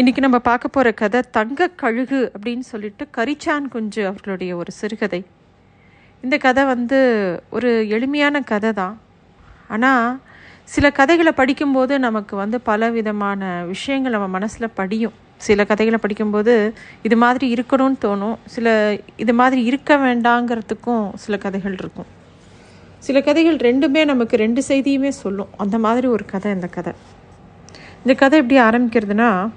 இன்றைக்கி நம்ம பார்க்க போகிற கதை தங்க கழுகு அப்படின்னு சொல்லிட்டு கரிச்சான் குஞ்சு அவர்களுடைய ஒரு சிறுகதை. இந்த கதை வந்து ஒரு எளிமையான கதை தான். ஆனால் சில கதைகளை படிக்கும்போது நமக்கு வந்து பல விதமான விஷயங்கள் நம்ம மனசில் படியும். சில கதைகளை படிக்கும்போது இது மாதிரி இருக்கணும்னு தோணும். சில இது மாதிரி இருக்க வேண்டாங்கிறதுக்கும் சில கதைகள் இருக்கும். சில கதைகள் ரெண்டுமே நமக்கு ரெண்டு செய்தியுமே சொல்லும். அந்த மாதிரி ஒரு கதை இந்த கதை. இந்த கதை எப்படி ஆரம்பிக்கிறதுனா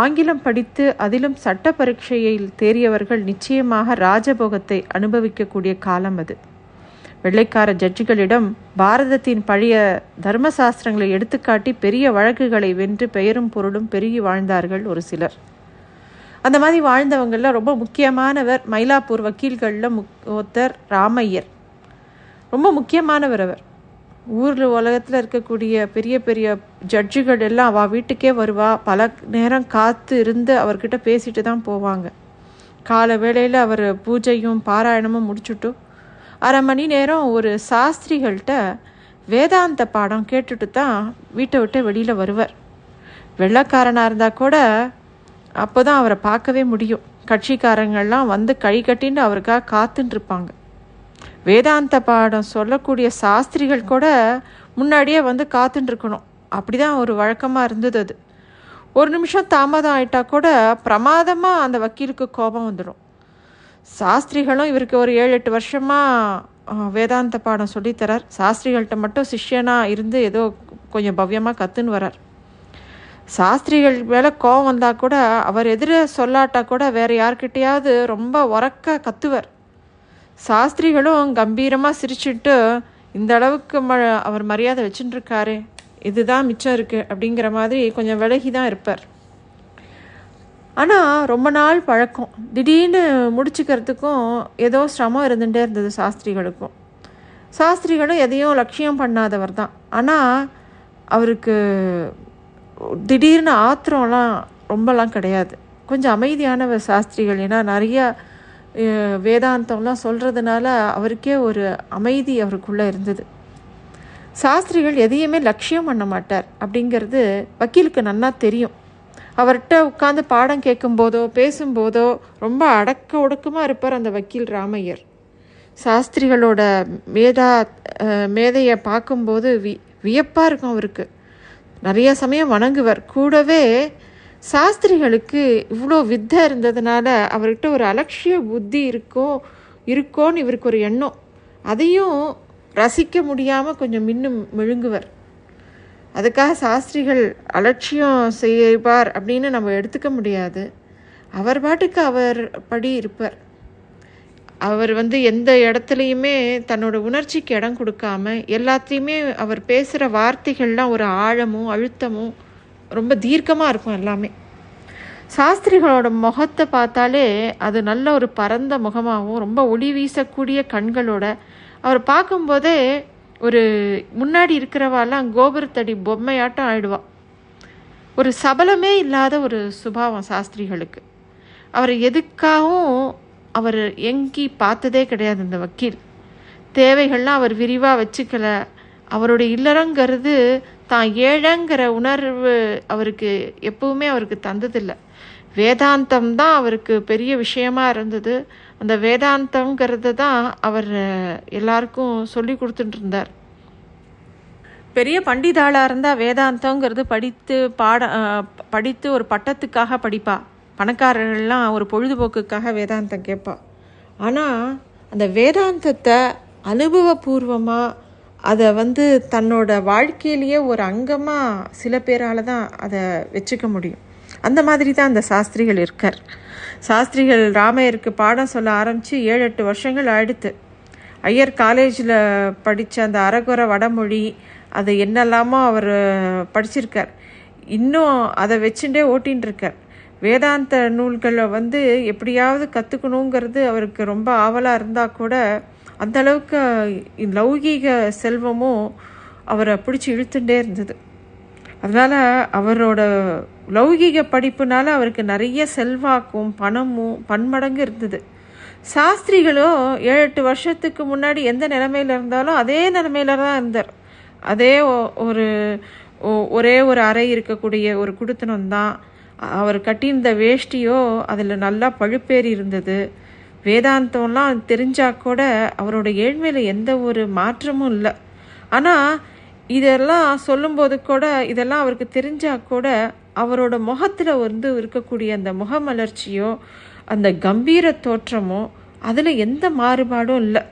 ஆங்கிலம் படித்து அதிலும் சட்ட பரீட்சையில் தேறியவர்கள் நிச்சயமாக ராஜபோகத்தை அனுபவிக்கக்கூடிய காலம் அது. வெள்ளைக்கார ஜட்ஜுகளிடம் பாரதத்தின் பழைய தர்மசாஸ்திரங்களை எடுத்துக்காட்டி பெரிய வழக்குகளை வென்று பெயரும் பொருளும் பெருகி வாழ்ந்தார்கள் ஒரு சிலர். அந்த மாதிரி வாழ்ந்தவங்களில் ரொம்ப முக்கியமானவர் மயிலாப்பூர் வக்கீல்களில் முக் ஒருத்தர் ராமையர். ரொம்ப முக்கியமானவர் அவர். ஊரில் உலகத்தில் இருக்கக்கூடிய பெரிய பெரிய ஜட்ஜுகள் எல்லாம் அவள் வீட்டுக்கே வருவா. பல நேரம் காத்து இருந்து அவர்கிட்ட பேசிட்டு தான் போவாங்க. காலை வேளையில் அவர் பூஜையும் பாராயணமும் முடிச்சுட்டு அரை மணி நேரம் ஒரு சாஸ்திரிகள்கிட்ட வேதாந்த பாடம் கேட்டுட்டு தான் வீட்டை விட்டு வெளியில் வருவார். வெள்ளக்காரனாக இருந்தால் கூட அப்போ தான் அவரை பார்க்கவே முடியும். கட்சிக்காரங்கள்லாம் வந்து கை கட்டின்னு அவருக்காக காத்துட்டு இருப்பாங்க. வேதாந்த பாடம் சொல்லக்கூடிய சாஸ்திரிகள் கூட முன்னாடியே வந்து காத்துட்டுருக்கணும் அப்படி தான் ஒரு வழக்கமாக இருந்தது அது. ஒரு நிமிஷம் தாமதம் ஆயிட்டா கூட பிரமாதமாக அந்த வக்கீலுக்கு கோபம் வந்துடும் சாஸ்திரிகளும் இவருக்கு ஒரு ஏழு எட்டு வருஷமாக வேதாந்த பாடம் சொல்லித்தரார் சாஸ்திரிகள்கிட்ட மட்டும் சிஷ்யனாக இருந்து ஏதோ கொஞ்சம் பவ்யமாக கற்றுன்னு வரார். சாஸ்திரிகள் மேலே கோவம் வந்தால் கூட அவர் எதிர சொல்லாட்டா கூட வேறு யார்கிட்டையாவது ரொம்ப உறக்க கத்துவர். சாஸ்திரிகளும் கம்பீரமாக சிரிச்சுட்டு இந்த அளவுக்கு ம அவர் மரியாதை வச்சுட்டுருக்காரு இதுதான் மிச்சம் இருக்குது அப்படிங்கிற மாதிரி கொஞ்சம் விலகி தான் இருப்பார். ஆனால் ரொம்ப நாள் பழக்கம். திடீர்னு முடிச்சுக்கிறதுக்கும் ஏதோ சிரமம் இருந்துகிட்டே இருந்தது சாஸ்திரிகளுக்கும். சாஸ்திரிகளும் எதையும் லட்சியம் பண்ணாதவர் தான் ஆனால் அவருக்கு திடீர்னு ஆத்திரம்லாம் ரொம்பலாம் கிடையாது. கொஞ்சம் அமைதியானவர் சாஸ்திரிகள். ஏன்னா நிறையா வேதாந்தம்லாம் சொல்கிறதுனால அவருக்கே ஒரு அமைதி அவருக்குள்ளே இருந்தது. சாஸ்திரிகள் எதையுமே லட்சியம் பண்ண மாட்டார் அப்படிங்கிறது வக்கீலுக்கு நன்னா தெரியும். அவர்கிட்ட உட்காந்து பாடம் கேட்கும்போதோ பேசும்போதோ ரொம்ப அடக்க ஒடுக்கமாக இருப்பார் அந்த வக்கீல் ராமையர். சாஸ்திரிகளோட மேதா மேதையை பார்க்கும்போது வி வியப்பாக இருக்கும் அவருக்கு. நிறைய சமயம் வணங்குவர். கூடவே சாஸ்திரிகளுக்கு இவ்வளோ வித்தை இருந்ததுனால அவர்கிட்ட ஒரு அலட்சிய புத்தி இருக்கோ இருக்கோன்னு இவருக்கு ஒரு எண்ணம். அதையும் ரசிக்க முடியாமல் கொஞ்சம் மின்னும் மெழுங்குவர். அதுக்காக சாஸ்திரிகள் அலட்சியம் செய்வார் அப்படின்னு நம்ம எடுத்துக்க முடியாது. அவர் பாட்டுக்கு அவர் படி இருப்பார். அவர் வந்து எந்த இடத்துலையுமே தன்னோட உணர்ச்சிக்கு இடம் கொடுக்காம எல்லாத்தையுமே அவர் பேசுகிற வார்த்தைகள்லாம் ஒரு ஆழமும் அழுத்தமும் ரொம்ப தீர்க்கமாக இருக்கும் எல்லாமே. சாஸ்திரிகளோட முகத்தை பார்த்தாலே அது நல்ல ஒரு பரந்த முகமாகவும் ரொம்ப ஒளி வீசக்கூடிய கண்களோட. அவர் பார்க்கும்போதே ஒரு முன்னாடி இருக்கிறவாலாம் கோபுரத்தடி பொம்மையாட்டம் ஆயிடுவா. ஒரு சபலமே இல்லாத ஒரு சுபாவம் சாஸ்திரிகளுக்கு. அவர் எதுக்காகவும் அவர் எங்கி பார்த்ததே கிடையாது இந்த வக்கீல். தேவைகள்லாம் அவர் விரிவாக வச்சுக்கல. அவருடைய இல்லறங்கிறது தான் ஏழைங்கிற உணர்வு அவருக்கு எப்பவுமே அவருக்கு தந்ததில்லை. வேதாந்தம் தான் அவருக்கு பெரிய விஷயமா இருந்தது. அந்த வேதாந்தம்ங்கிறது தான் அவர் எல்லாருக்கும் சொல்லி கொடுத்துட்டு இருந்தார். பெரிய பண்டிதாளாக இருந்தால் வேதாந்தங்கிறது படித்து பாட படித்து ஒரு பட்டத்துக்காக படிப்பா. பணக்காரர்கள்லாம் ஒரு பொழுதுபோக்குக்காக வேதாந்தம் கேட்பா. ஆனால் அந்த வேதாந்தத்தை அனுபவபூர்வமாக அதை வந்து தன்னோட வாழ்க்கையிலேயே ஒரு அங்கமாக சில பேரால் தான் அதை வச்சுக்க முடியும். அந்த மாதிரி தான் அந்த சாஸ்திரிகள் இருக்கார். சாஸ்திரிகள் ராமையருக்கு பாடம் சொல்ல ஆரம்பித்து ஏழு எட்டு வருஷங்கள் ஆயிடுத்து. ஐயர் காலேஜில் படித்த அந்த அறகுறை வடமொழி அது என்னெல்லாமோ அவர் படிச்சிருக்கார். இன்னும் அதை வச்சுட்டே ஓட்டின்னு இருக்கார் வேதாந்த நூல்களை வந்து எப்படியாவது கற்றுக்கணுங்கிறது அவருக்கு ரொம்ப ஆவலாக இருந்தால் கூட அந்த அளவுக்கு லௌகீக செல்வமும் அவரை பிடிச்சி இழுத்துட்டே இருந்தது. அதனால் அவரோட லௌகீக படிப்புனால அவருக்கு நிறைய செல்வாக்கும் பணமும் பன்மடங்கு இருந்தது. சாஸ்திரிகளும் ஏழு எட்டு வருஷத்துக்கு முன்னாடி எந்த நிலைமையில் இருந்தாலும் அதே நிலைமையில தான் இருந்தார். அதே ஒரு ஒ- ஒரே ஒரு அறை இருக்கக்கூடிய ஒரு குடுத்தனம் தான். அவர் கட்டியிருந்த வேஷ்டியோ அதில் நல்லா பழுப்பேறி இருந்தது. வேதாந்தம்லாம் தெரிஞ்சா கூட அவரோட ஏழ்மையில் எந்த ஒரு மாற்றமும் இல்லை. ஆனால் இதெல்லாம் சொல்லும்போது கூட இதெல்லாம் அவருக்கு தெரிஞ்சா கூட அவரோட முகத்தில் வந்து இருக்கக்கூடிய அந்த முகமலர்ச்சியோ அந்த கம்பீர தோற்றமோ அதில் எந்த மாறுபாடும் இல்லை.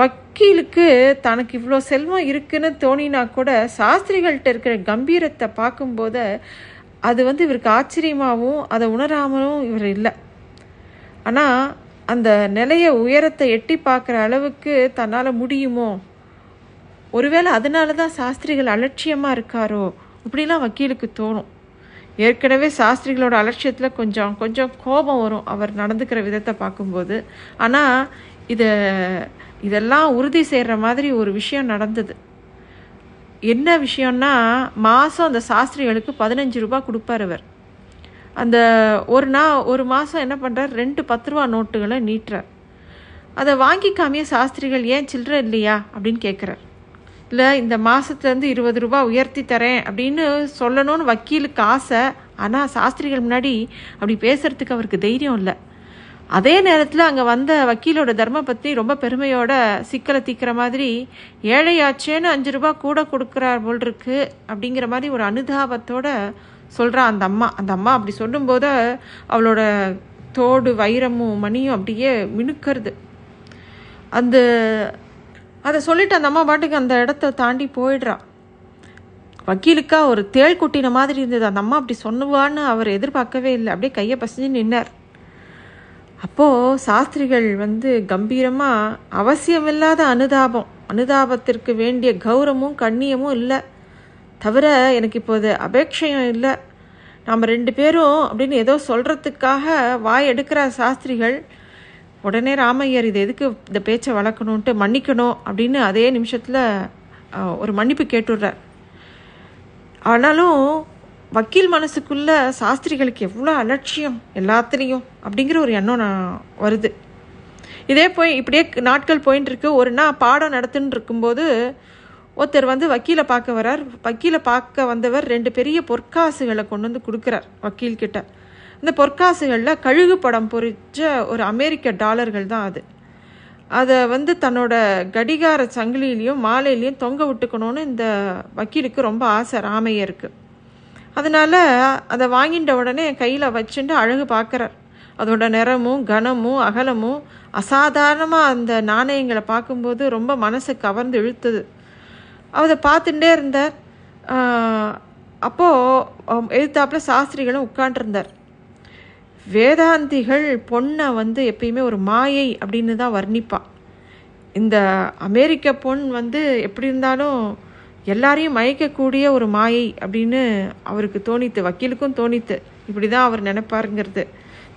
வக்கீலுக்கு தனக்கு இவ்வளோ செல்வம் இருக்குன்னு தோணினா கூட சாஸ்திரிகள்கிட்ட இருக்கிற கம்பீரத்தை பார்க்கும்போது அது வந்து இவருக்கு ஆச்சரியமாகவும் அதை உணராமலும் இவர் இல்லை. ஆனால் அந்த நிலைய உயரத்தை எட்டி பார்க்குற அளவுக்கு தன்னால் முடியுமோ? ஒருவேளை அதனால தான் சாஸ்திரிகள் அலட்சியமாக இருக்காரோ? இப்படிலாம் வக்கீலுக்கு தோணும். ஏற்கனவே சாஸ்திரிகளோட அலட்சியத்தில் கொஞ்சம் கொஞ்சம் கோபம் வரும் அவர் நடந்துக்கிற விதத்தை பார்க்கும்போது. ஆனால் இதை இதெல்லாம் உறுதி செய்கிற மாதிரி ஒரு விஷயம் நடந்தது. என்ன விஷயம்னா மாதம் அந்த சாஸ்திரிகளுக்கு பதினஞ்சு ரூபா கொடுப்பார் அவர். அந்த ஒரு நாள் ஒரு மாதம் என்ன பண்ணுறார் ரெண்டு பத்து ரூபா நோட்டுகளை நீட்டுறார். அதை வாங்கிக்காமையே சாஸ்திரிகள் ஏன் சில்லற இல்லையா? அப்படின்னு கேட்குறார் இல்லை இந்த மாதத்துலேருந்து இருபது ரூபா உயர்த்தி தரேன் அப்படின்னு சொல்லணும்னு வக்கீலுக்கு ஆசை. ஆனால் சாஸ்திரிகள் முன்னாடி அப்படி பேசுகிறதுக்கு அவருக்கு தைரியம் இல்லை. அதே நேரத்தில் அங்கே வந்த வக்கீலோட தர்ம பற்றி ரொம்ப பெருமையோட சிக்கலை தீக்கிற மாதிரி ஏழையாச்சேன்னு அஞ்சு ரூபா கூட கொடுக்குறார் போல் இருக்கு அப்படிங்கிற மாதிரி ஒரு அனுதாபத்தோட சொல்கிறா அந்த அம்மா அந்த அம்மா அப்படி சொல்லும்போது அவளோட தோடு வைரமும் மணியும் அப்படியே மினுக்கிறது. அந்த அதை சொல்லிட்டு அந்த அம்மா பாட்டுக்கு அந்த இடத்த தாண்டி போயிடுறா. வக்கீலுக்கா ஒரு தேள் குட்டின மாதிரி இருந்தது. அந்த அம்மா அப்படி சொன்னுவான்னு அவர் எதிர்பார்க்கவே இல்லை. அப்படியே கையை பசிஞ்சு நின்னார். அப்போது சாஸ்திரிகள் வந்து கம்பீரமாக அவசியமில்லாத அனுதாபம் அனுதாபத்திற்கு வேண்டிய கௌரவமும் கண்ணியமும் இல்லை. தவிர எனக்கு இப்போது அபேட்சையும் இல்லை. நாம் ரெண்டு பேரும் அப்படின்னு ஏதோ சொல்கிறதுக்காக வாய் எடுக்கிற சாஸ்திரிகள் உடனே ராமையர் இது எதுக்கு இந்த பேச்சை வளர்க்கணுன்ட்டு மன்னிக்கணும்? அப்படின்னு அதே நிமிஷத்தில் ஒரு மன்னிப்பு கேட்டுடுறார். ஆனாலும் வக்கீல் மனசுக்குள்ள சாஸ்திரிகளுக்கு எவ்வளோ அலட்சியம் எல்லாத்துலேயும் அப்படிங்கிற ஒரு எண்ணம் நான் வருது. இதே போய் இப்படியே நாட்கள் போயின்னு இருக்கு ஒரு நாள் பாடம் நடத்துன்னு இருக்கும்போது ஒருத்தர் வந்து வக்கீலை பார்க்க வரார் வக்கீலை பார்க்க வந்தவர் ரெண்டு பெரிய பொற்காசுகளை கொண்டு வந்து கொடுக்குறார் வக்கீல்கிட்ட. இந்த பொற்காசுகளில் கழுகு படம் பொறிச்ச ஒரு அமெரிக்க டாலர்கள் தான் அது. அதை வந்து தன்னோட கடிகார சங்கிலிலையும் மாலையிலையும் தொங்க விட்டுக்கணும்னு இந்த வக்கீலுக்கு ரொம்ப ஆசை ராமையருக்கு அதனால் அதை வாங்கிட்ட உடனே கையில் வச்சுட்டு அழகு பார்க்குறார். அதோட நிறமும் கனமும் அகலமும் அசாதாரணமாக அந்த நாணயங்களை பார்க்கும்போது ரொம்ப மனசை கவர்ந்து இழுத்தது. அதை பார்த்துட்டே இருந்தார். அப்போது எழுத்தாப்பில் சாஸ்திரிகளும் உட்காண்டிருந்தார் வேதாந்திகள் பொண்ணை வந்து எப்பயுமே ஒரு மாயை அப்படின்னு தான் வர்ணிப்பான் இந்த அமெரிக்க பொண் வந்து எப்படி இருந்தாலும் எல்லாரையும் மயக்கக்கூடிய ஒரு மாயை அப்படின்னு அவருக்கு தோணித்து வக்கீலுக்கும் தோணித்து இப்படி தான் அவர் நினைப்பாருங்கிறது.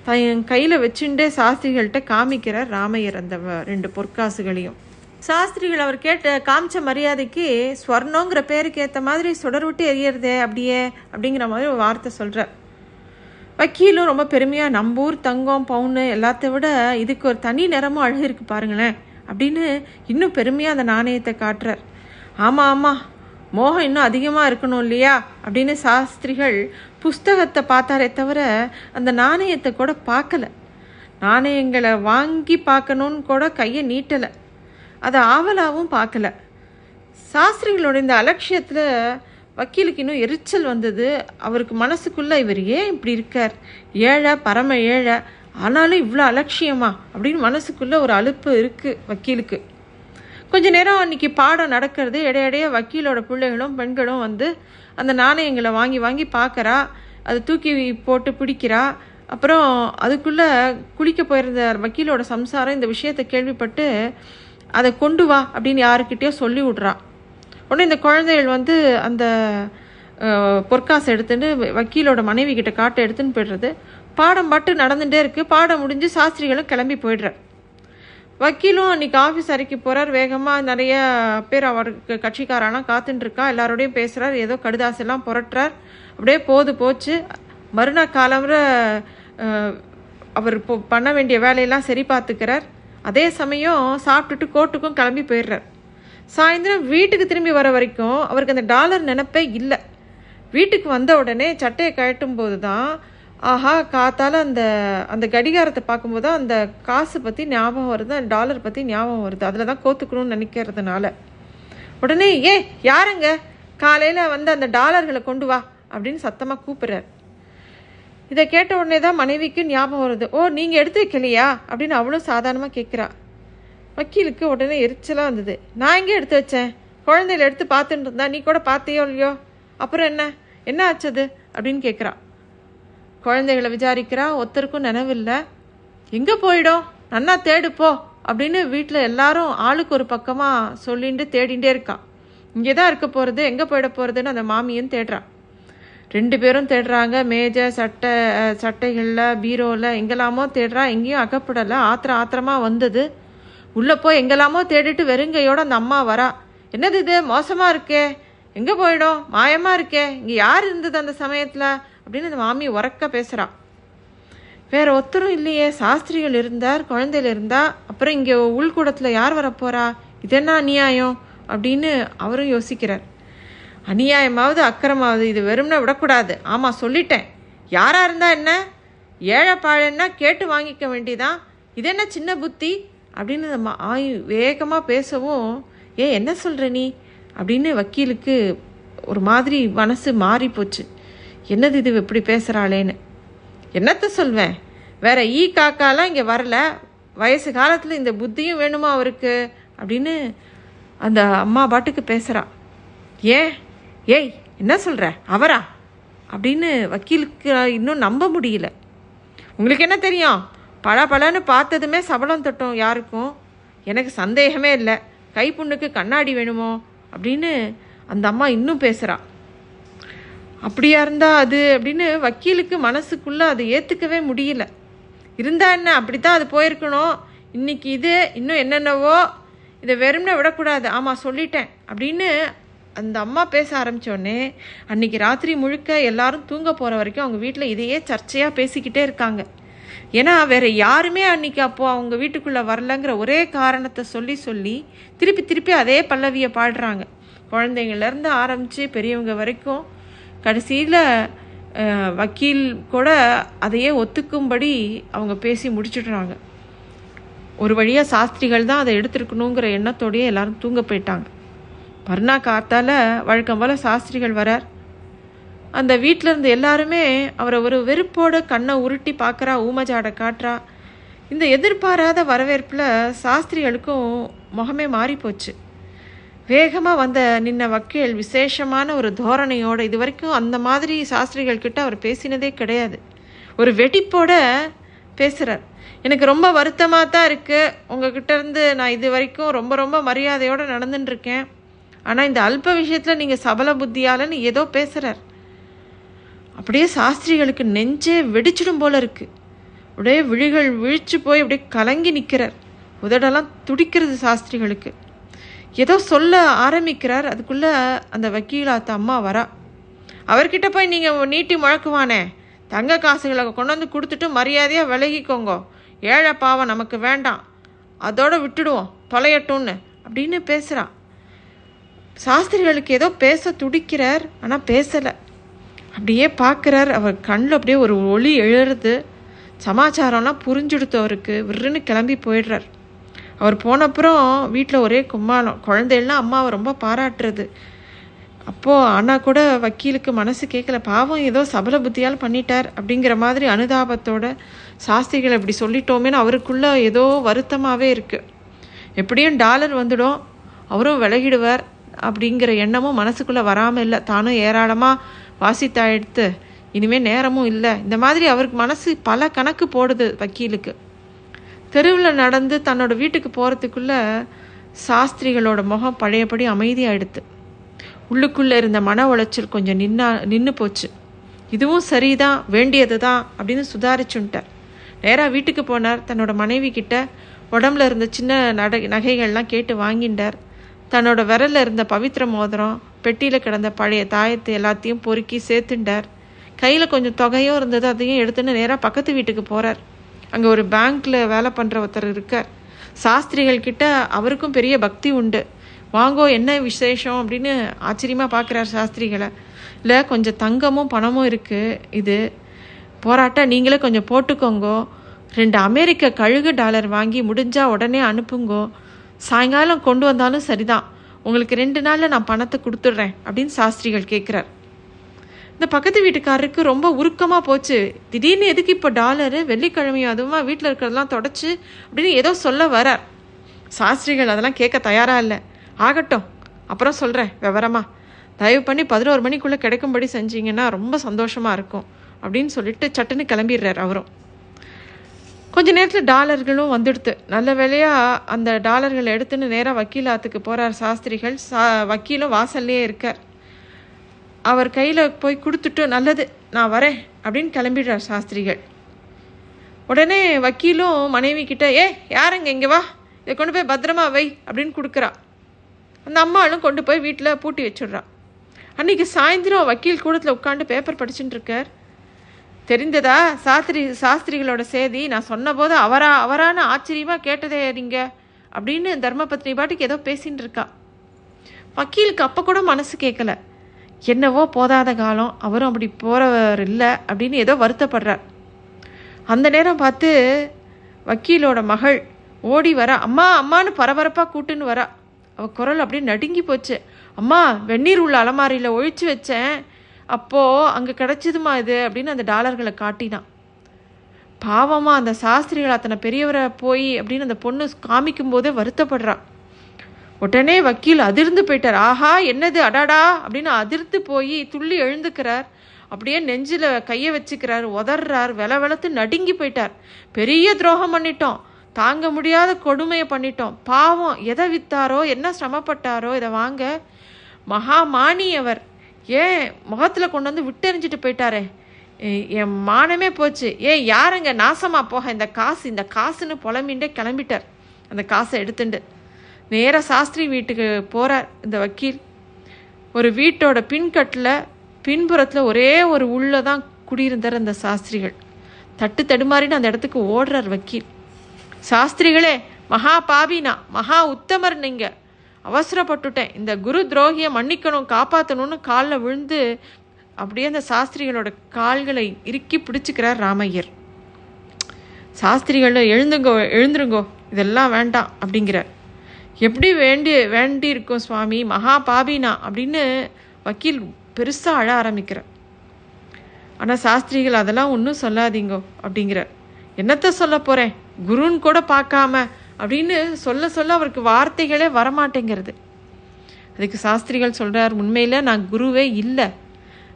தன் கையில் வச்சுட்டே சாஸ்திரிகள்கிட்ட காமிக்கிறார் ராமையர் அந்த ரெண்டு பொற்காசுகளையும். சாஸ்திரிகள் அவர் கேட்ட காமிச்ச மரியாதைக்கு ஸ்வர்ணங்கிற பேருக்கு ஏற்ற மாதிரி சுடர் விட்டு எரியறதே அப்படியே அப்படிங்கிற மாதிரி ஒரு வார்த்தை சொல்கிறார் வக்கீலும் ரொம்ப பெருமையாக நம்பூர் தங்கம் பவுனு எல்லாத்த விட இதுக்கு ஒரு தனி நிறமும் அழகு இருக்குது பாருங்களேன் அப்படின்னு இன்னும் பெருமையாக அந்த நாணயத்தை காட்டுறார். ஆமாம் ஆமாம் மோகம் இன்னும் அதிகமாக இருக்கணும் இல்லையா அப்படின்னு சாஸ்திரிகள் புஸ்தகத்தை பார்த்தாரே தவிர அந்த நாணயத்தை கூட பார்க்கல. நாணயங்களை வாங்கி பார்க்கணுன்னு கூட கையை நீட்டலை. அதை ஆவலாகவும் பார்க்கல. சாஸ்திரிகளோட இந்த அலட்சியத்தில் வக்கீலுக்கு இன்னும் எரிச்சல் வந்தது. அவருக்கு மனசுக்குள்ளே இவர் ஏன் இப்படி இருக்கார்? ஏழை பரம ஏழை ஆனாலும் இவ்வளோ அலட்சியமா? அப்படின்னு மனசுக்குள்ளே ஒரு அலுப்பு இருக்குது வக்கீலுக்கு. கொஞ்ச நேரம் அன்றைக்கி பாடம் நடக்கிறது இடையிடையே வக்கீலோட பிள்ளைகளும் பெண்களும் வந்து அந்த நாணயங்களை வாங்கி வாங்கி பார்க்குறா. அதை தூக்கி போட்டு பிடிக்கிறா. அப்புறம் அதுக்குள்ளே குளிக்க போயிருந்த வக்கீலோட சம்சாரம். இந்த விஷயத்தை கேள்விப்பட்டு அதை கொண்டு வா அப்படின்னு யாருக்கிட்டேயோ சொல்லி விட்றா. உடனே இந்த குழந்தைகள் வந்து அந்த பொற்காசை எடுத்துட்டு வக்கீலோட மனைவி கிட்ட காட்டை எடுத்துன்னு போய்டுறது. பாடம் பாட்டு நடந்துகிட்டே இருக்குது பாடம் முடிஞ்சு சாஸ்திரிகளும் கிளம்பி போயிடுறார் வக்கீலும் அன்றைக்கி ஆஃபீஸ் அறைக்கு போகிறார் வேகமாக நிறைய பேர் அவருக்கு கட்சிக்காரானா காத்துட்டுருக்கா எல்லாரோடையும் பேசுகிறார் ஏதோ கடுதாசெல்லாம் புரட்டுறார். அப்படியே போது போச்சு. மறுநாள் காலம்புற அவர் இப்போ பண்ண வேண்டிய வேலையெல்லாம் சரி பார்த்துக்கிறார். அதே சமயம் சாப்பிட்டுட்டு கோர்ட்டுக்கும் கிளம்பி போயிடுறார். சாயந்தரம் வீட்டுக்கு திரும்பி வர வரைக்கும் அவருக்கு அந்த டாலர் நினப்பே இல்லை. வீட்டுக்கு வந்த உடனே சட்டையை கழட்டும் போது தான் ஆஹா காத்தால் அந்த அந்த கடிகாரத்தை பார்க்கும்போது தான் அந்த காசு பற்றி ஞாபகம் வருது அந்த டாலர் பற்றி ஞாபகம் வருது. அதில் தான் கோத்துக்கணும்னு நினைக்கிறதுனால. உடனே ஏ யாருங்க காலையில் வந்து அந்த டாலர்களை கொண்டு வா அப்படின்னு சத்தமாக கூப்பிட்றாரு. இதை கேட்ட உடனே தான் மனைவிக்கு ஞாபகம் வருது. ஓ நீங்கள் எடுத்து வைக்கலையா? அப்படின்னு அவளும் சாதாரணமாக கேட்குறா. வக்கீலுக்கு உடனே எரிச்சலாக இருந்தது நான் எங்கே எடுத்து வச்சேன்? குழந்தையில எடுத்து பார்த்துட்டு இருந்தா நீ கூட பார்த்தியோ இல்லையோ? அப்புறம் என்ன? என்ன ஆச்சது அப்படின்னு கேட்குறா. குழந்தைகளை விசாரிக்கிறா. ஒருத்தருக்கும் நினைவில்லை. எங்கே போயிடும்? நன்னா தேடு போ அப்படின்னு வீட்டில் எல்லாரும் ஆளுக்கு ஒரு பக்கமாக சொல்லிட்டு தேடிகிட்டே இருக்கான் இங்கே தான் இருக்க போகிறது எங்கே போயிட போகிறதுன்னு அந்த மாமியும் தேடுறான் ரெண்டு பேரும் தேடுறாங்க. மேஜை சட்டை சட்டைகளில் பீரோவில் எங்கெல்லாமோ தேடுறா. எங்கேயும் அகப்படலை. ஆத்திரம் ஆத்திரமாக வந்தது. உள்ளே போய் எங்கெல்லாமோ தேடிட்டு வெறுங்கையோட அந்த அம்மா வரா. என்னது இது? மோசமாக இருக்கே. எங்கே போயிடும்? மாயமாக இருக்கே. இங்கே யார் இருந்தது அந்த சமயத்தில்? அப்படின்னு அந்த மாமி உறக்க பேசுகிறா வேற ஒருத்தரும் இல்லையே. சாஸ்திரிகள் இருந்தார் குழந்தையில் இருந்தா. அப்புறம் இங்கே உள்கூடத்தில் யார் வரப்போறா? இது என்ன அநியாயம்? அப்படின்னு அவரும் யோசிக்கிறார். அநியாயமாவது அக்கிரமாவது இது வெறும்னா விடக்கூடாது. ஆமாம் சொல்லிட்டேன். யாராக இருந்தால் என்ன? ஏழை பாழன்னா கேட்டு வாங்கிக்க வேண்டிதான் இது என்ன சின்ன புத்தி? அப்படின்னு நம்ம மா- ஆயு வேகமாக பேசவும் ஏ என்ன சொல்கிற நீ? அப்படின்னு வக்கீலுக்கு ஒரு மாதிரி மனசு மாறி போச்சு என்னது இது? இப்படி பேசுகிறாளேன்னு என்னத்த சொல்வேன்? வேற ஈ காக்காலாம் இங்கே வரல. வயசு காலத்தில் இந்த புத்தியும் வேணுமா அவருக்கு? அப்படின்னு அந்த அம்மா பாட்டுக்கு பேசுகிறா ஏன்? ஏய் என்ன சொல்கிற அவரா? அப்படின்னு வக்கீலுக்கு இன்னும் நம்ப முடியல. உங்களுக்கு என்ன தெரியும்? பல பலன்னு பார்த்ததுமே சபலம் தட்டும் யாருக்கும். எனக்கு சந்தேகமே இல்லை. கைப்புண்ணுக்கு கண்ணாடி வேணுமோ? அப்படின்னு அந்த அம்மா இன்னும் பேசுகிறா அப்படியா இருந்தா அது அப்படின்னு வக்கீலுக்கு மனசுக்குள்ளே அதை ஏற்றுக்கவே முடியல. இருந்தா என்ன? அப்படித்தான் அது போயிருக்கணும். இன்னைக்கு இது இன்னும் என்னென்னவோ? இதை வெறும்னே விடக்கூடாது. ஆமாம் சொல்லிட்டேன். அப்படின்னு அந்த அம்மா பேச ஆரம்பித்தோடனே அன்றைக்கி ராத்திரி முழுக்க எல்லாரும் தூங்க போகிற வரைக்கும் அவங்க வீட்டில் இதையே சர்ச்சையாக பேசிக்கிட்டே இருக்காங்க. ஏன்னா வேறு யாருமே அன்றைக்கி அப்போது அவங்க வீட்டுக்குள்ளே வரலங்கிற ஒரே காரணத்தை சொல்லி சொல்லி திருப்பி திருப்பி அதே பல்லவியை பாடுறாங்க. குழந்தைங்கள்லேருந்து இருந்து பெரியவங்க வரைக்கும் கடைசியில் வக்கீல் கூட அதையே ஒத்துக்கும்படி அவங்க பேசி முடிச்சுடுறாங்க. ஒரு வழியாக சாஸ்திரிகள் தான் அதை எடுத்திருக்கணுங்கிற எண்ணத்தோடையே எல்லாரும் தூங்க போயிட்டாங்க. மறுநா காத்தால வழக்கம் போல் சாஸ்திரிகள் வரார். அந்த வீட்டில் இருந்து எல்லாருமே அவரை ஒரு வெறுப்போட கண்ணை உருட்டி பார்க்குறா ஊமஜாடை காட்டுறா. இந்த எதிர்பாராத வரவேற்பில் சாஸ்திரிகளுக்கும் முகமே மாறி போச்சு வேகமாக வந்த நின்ன வக்கீல் விசேஷமான ஒரு தோரணையோடு இது வரைக்கும் அந்த மாதிரி சாஸ்திரிகள் கிட்ட அவர் பேசினதே கிடையாது. ஒரு வெடிப்போட பேசுகிறார் எனக்கு ரொம்ப வருத்தமாக தான் இருக்குது உங்ககிட்ட இருந்து நான் இது வரைக்கும் ரொம்ப ரொம்ப மரியாதையோடு நடந்துட்டுருக்கேன் ஆனால் இந்த அல்ப விஷயத்தில் நீங்கள் சபல புத்தியாலன்னு ஏதோ பேசுகிறார் அப்படியே சாஸ்திரிகளுக்கு நெஞ்சே வெடிச்சிடும் போல இருக்குது அப்படியே விழிகள் விழிச்சு போய் அப்படியே கலங்கி நிற்கிறார் உதடெல்லாம் துடிக்கிறது சாஸ்திரிகளுக்கு. ஏதோ சொல்ல ஆரம்பிக்கிறார். அதுக்குள்ளே அந்த வக்கீலாத்த அம்மா வரா. அவர்கிட்ட போய் நீங்கள் நீட்டி முழக்குவானே. தங்க காசுகளை கொண்டு வந்து கொடுத்துட்டு மரியாதையாக விலகிக்கோங்க. ஏழை பாவம் நமக்கு வேண்டாம். அதோட விட்டுடுவோம். தொலையட்டும்னு அப்படின்னு பேசுகிறான் சாஸ்திரிகளுக்கு ஏதோ பேச துடிக்கிறார் ஆனால் பேசலை. அப்படியே பார்க்குறார் அவர் கண்ணில் அப்படியே ஒரு ஒளி எழுறது. சமாச்சாரம்லாம் புரிஞ்சுடுத்து அவருக்கு விருன்னு கிளம்பி போயிடுறார். அவர் போனப்புறம் வீட்டில் ஒரே கும்மாளம். குழந்தைகள்லாம் அம்மாவை ரொம்ப பாராட்டுறது. அப்போது ஆனால் கூட வக்கீலுக்கு மனசு கேட்கல பாவம் ஏதோ சபல புத்தியால் பண்ணிட்டார் அப்படிங்கிற மாதிரி அனுதாபத்தோட சாஸ்திரிகள் இப்படி சொல்லிட்டோமேன்னு அவருக்குள்ளே ஏதோ வருத்தமாகவே இருக்குது எப்படியும் டாலர் வந்துடும். அவரும் விலகிடுவார். அப்படிங்கிற எண்ணமும் மனசுக்குள்ளே வராமல் இல்லை. தானும் ஏராளமாக வாசித்தா இனிமேல் நேரமும் இல்லை. இந்த மாதிரி அவருக்கு மனசு பல கணக்கு போடுது வக்கீலுக்கு. தெருவில் நடந்து தன்னோட வீட்டுக்கு போகிறதுக்குள்ள சாஸ்திரிகளோட முகம் பழையபடி அமைதியாயிடுது உள்ளுக்குள்ளே இருந்த மன உளைச்சல் கொஞ்சம் நின்னா நின்று போச்சு. இதுவும் சரிதான் வேண்டியது தான் அப்படின்னு சுதாரிச்சுன்ட்டார் நேராக வீட்டுக்கு போனார். தன்னோட மனைவி கிட்ட உடம்புல இருந்த சின்ன நட நகைகள்லாம் கேட்டு வாங்கிட்டார் தன்னோட விரல்ல இருந்த பவித்திர மோதிரம் பெட்டியில் கிடந்த பழைய தாயத்தை எல்லாத்தையும் பொறுக்கி சேர்த்துண்டார். கையில் கொஞ்சம் தொகையும் இருந்தது அதையும் எடுத்துன்னு நேராக பக்கத்து வீட்டுக்கு போகிறார் அங்கே ஒரு பேங்க்கில் வேலை பண்ணுற ஒருத்தர் இருக்கார். சாஸ்திரிகள் கிட்ட அவருக்கும் பெரிய பக்தி உண்டு. வாங்கோ என்ன விசேஷம்? அப்படின்னு ஆச்சரியமாக பார்க்குறார் சாஸ்திரிகளை. இல்லை கொஞ்சம் தங்கமும் பணமும் இருக்குது இது போராட்டம் நீங்களே கொஞ்சம் போட்டுக்கோங்கோ. ரெண்டு அமெரிக்க கழுகு டாலர் வாங்கி முடிஞ்சால் உடனே அனுப்புங்கோ. சாயங்காலம் கொண்டு வந்தாலும் சரிதான். உங்களுக்கு ரெண்டு நாளில் நான் பணத்தை கொடுத்துட்றேன் அப்படின்னு சாஸ்திரிகள் கேட்குறார். இந்த பக்கத்து வீட்டுக்காரருக்கு ரொம்ப உருக்கமாக போச்சு. திடீர்னு எதுக்கு இப்போ டாலரு வெள்ளிக்கிழமையும் அதுவுமா வீட்டில் இருக்கிறதெல்லாம் தொடச்சி அப்படின்னு ஏதோ சொல்ல வரார். சாஸ்திரிகள் அதெல்லாம் கேட்க தயாராக இல்லை. ஆகட்டும் அப்புறம் சொல்கிறேன் விவரமா. தயவு பண்ணி பதினோரு மணிக்குள்ளே கிடைக்கும்படி செஞ்சீங்கன்னா ரொம்ப சந்தோஷமாக இருக்கும் அப்படின்னு சொல்லிட்டு சட்டுன்னு கிளம்பிடுறார் அவரும். கொஞ்ச நேரத்தில் டாலர்களும் வந்துடுத்து. நல்ல வேலையாக அந்த டாலர்களை எடுத்துன்னு நேராக வக்கீலாத்துக்கு போகிறார் சாஸ்திரிகள். சா வக்கீலும் வாசல்லையே இருக்கார். அவர் கையில் போய் கொடுத்துட்டு நல்லது நான் வரேன் அப்படின்னு கிளம்பிடுறார் சாஸ்திரிகள். உடனே வக்கீலும் மனைவி கிட்ட ஏ யாருங்க இங்கே? வா. இதை கொண்டு போய் பத்திரமா வை அப்படின்னு கொடுக்குறா. அந்த அம்மாளும் கொண்டு போய் வீட்டில் பூட்டி வச்சுடுறா. அன்னைக்கு சாயந்தரம் வக்கீல் கூடத்தில் உட்காந்து பேப்பர் படிச்சுட்டு இருக்கார். தெரிந்ததா? சாஸ்திரி சாஸ்திரிகளோட செய்தி நான் சொன்னபோது அவரா அவரான ஆச்சரியமாக கேட்டதே நீங்கள் அப்படின்னு தர்மபத்னி பாட்டுக்கு ஏதோ பேசின்னு இருக்கா. வக்கீலுக்கு அப்போ கூட மனசு கேட்கல என்னவோ போதாத காலம் அவரும் அப்படி போகிறவர் இல்லை அப்படின்னு ஏதோ வருத்தப்படுறார். அந்த நேரம் பார்த்து வக்கீலோட மகள் ஓடி வரா. அம்மா அம்மான்னு பரபரப்பாக கூட்டுன்னு வரா. அவள் குரல் அப்படியே நடுங்கி போச்சு. அம்மா வெந்நீர் உள்ள அலமாரியில் ஒழிச்சு வச்சேன். அப்போது அங்கே கிடச்சிதுமா இது? அப்படின்னு அந்த டாலர்களை காட்டினான். பாவமாக அந்த சாஸ்திரிகள் அத்தனை பெரியவரை போய் அப்படின்னு அந்த பொண்ணு காமிக்கும் போதே வருத்தப்படுறா உடனே வக்கீல் அதிர்ந்து போயிட்டார். ஆஹா என்னது? அடாடா அப்படின்னு அதிர்ந்து போய் துள்ளி எழுந்துக்கிறார். அப்படியே நெஞ்சில் கையை வச்சுக்கிறார். உதறார் வெல வெளத்து நடுங்கி போயிட்டார். பெரிய துரோகம் பண்ணிட்டோம். தாங்க முடியாத கொடுமையை பண்ணிட்டோம். பாவம் எதை வித்தாரோ என்ன சிரமப்பட்டாரோ இதை வாங்க மகாமானியவர் ஏன் முகத்தில் கொண்டு வந்து விட்டெறிஞ்சிட்டு போயிட்டாரே? என் மானமே போச்சு. ஏன் யாருங்க நாசமாக போக இந்த காசு? இந்த காசுன்னு புலம்பின்ண்டே கிளம்பிட்டார். அந்த காசை எடுத்துண்டு. நேராக சாஸ்திரி வீட்டுக்கு போகிறார் இந்த வக்கீல். ஒரு வீட்டோட பின்கட்டில் பின்புறத்தில் ஒரே ஒரு உள்ளே தான் குடியிருந்தார் அந்த சாஸ்திரிகள். தட்டு தடுமாறின்னு அந்த இடத்துக்கு ஓடுறார் வக்கீல். சாஸ்திரிகளே மகா பாபினா மகா உத்தமர் நீங்கள் அவசரப்பட்டுட்டேன். இந்த குரு துரோகியை மன்னிக்கணும் காப்பாற்றணும்னு காலில் விழுந்து அப்படியே அந்த சாஸ்திரிகளோட கால்களை இறுக்கி பிடிச்சிக்கிறார் ராமையர். சாஸ்திரிகள் எழுந்துங்கோ எழுந்துருங்கோ இதெல்லாம் வேண்டாம் அப்படிங்கிறார். எப்படி வேண்டி வேண்டி இருக்கும் சுவாமி? மகா பாபினா அப்படின்னு வக்கீல் பெருசாக அழ ஆரம்பிக்கிறார். ஆனால் சாஸ்திரிகள் அதெல்லாம் ஒன்றும் சொல்லாதீங்கோ அப்படிங்கிறார். என்னத்த சொல்ல போகிறேன் குருன்னு கூட பார்க்காம அப்படின்னு சொல்ல சொல்ல அவருக்கு வார்த்தைகளே வரமாட்டேங்கிறது. அதுக்கு சாஸ்திரிகள் சொல்கிறார் உண்மையில் நான் குருவே இல்லை.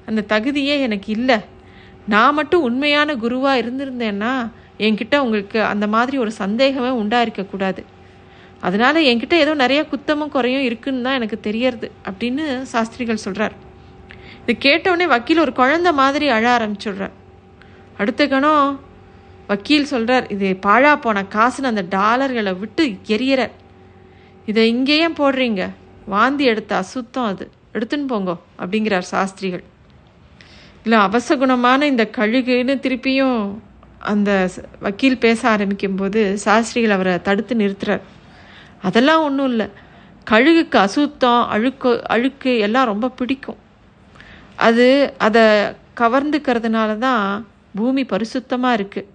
அந்த தகுதியே எனக்கு இல்லை. நான் மட்டும் உண்மையான குருவாக இருந்திருந்தேன்னா என்கிட்ட உங்களுக்கு அந்த மாதிரி ஒரு சந்தேகமே உண்டாயிருக்கக்கூடாது அதனால் என்கிட்ட ஏதோ நிறைய குத்தமும் குறையும் இருக்குன்னு தான் எனக்கு தெரியறது அப்படின்னு சாஸ்திரிகள் சொல்கிறார் இது கேட்டவுடனே வக்கீல் ஒரு குழந்த மாதிரி அழ ஆரம்பிச்சுடுறார். அடுத்த கணம் வக்கீல் சொல்கிறார் இது பாழா போன காசுன்னு அந்த டாலர்களை விட்டு எரியறார் இதை இங்கேயே போடுறீங்க? வாந்தி எடுத்த அசுத்தம் அது. எடுத்துன்னு போங்கோ அப்படிங்கிறார் சாஸ்திரிகள். இல்லை அவசகுணமான இந்த கழுகுன்னு திருப்பியும் அந்த வக்கீல் பேச ஆரம்பிக்கும்போது சாஸ்திரிகள் அவரை தடுத்து நிறுத்துறார். அதெல்லாம் ஒன்றும் இல்லை. கழுகுக்கு அசுத்தம் அழுக்கு அழுக்கு எல்லாம் ரொம்ப பிடிக்கும். அது அதை கவர்ந்துக்கிறதுனால தான் பூமி பரிசுத்தமாக இருக்குது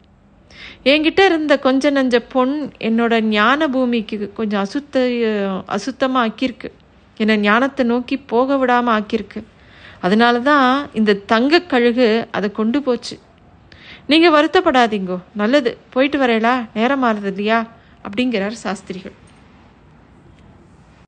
என்கிட்ட இருந்த கொஞ்ச நஞ்ச பொன் என்னோட ஞான பூமிக்கு கொஞ்சம் அசுத்த அசுத்தமாக ஆக்கியிருக்கு என்னை ஞானத்தை நோக்கி போக விடாமல் ஆக்கியிருக்கு. அதனால தான் இந்த தங்க கழுகு அதை கொண்டு போச்சு. நீங்கள் வருத்தப்படாதீங்கோ. நல்லது. போயிட்டு வரையலா நேரம் ஆறுது இல்லையா? அப்படிங்கிறார் சாஸ்திரிகள்.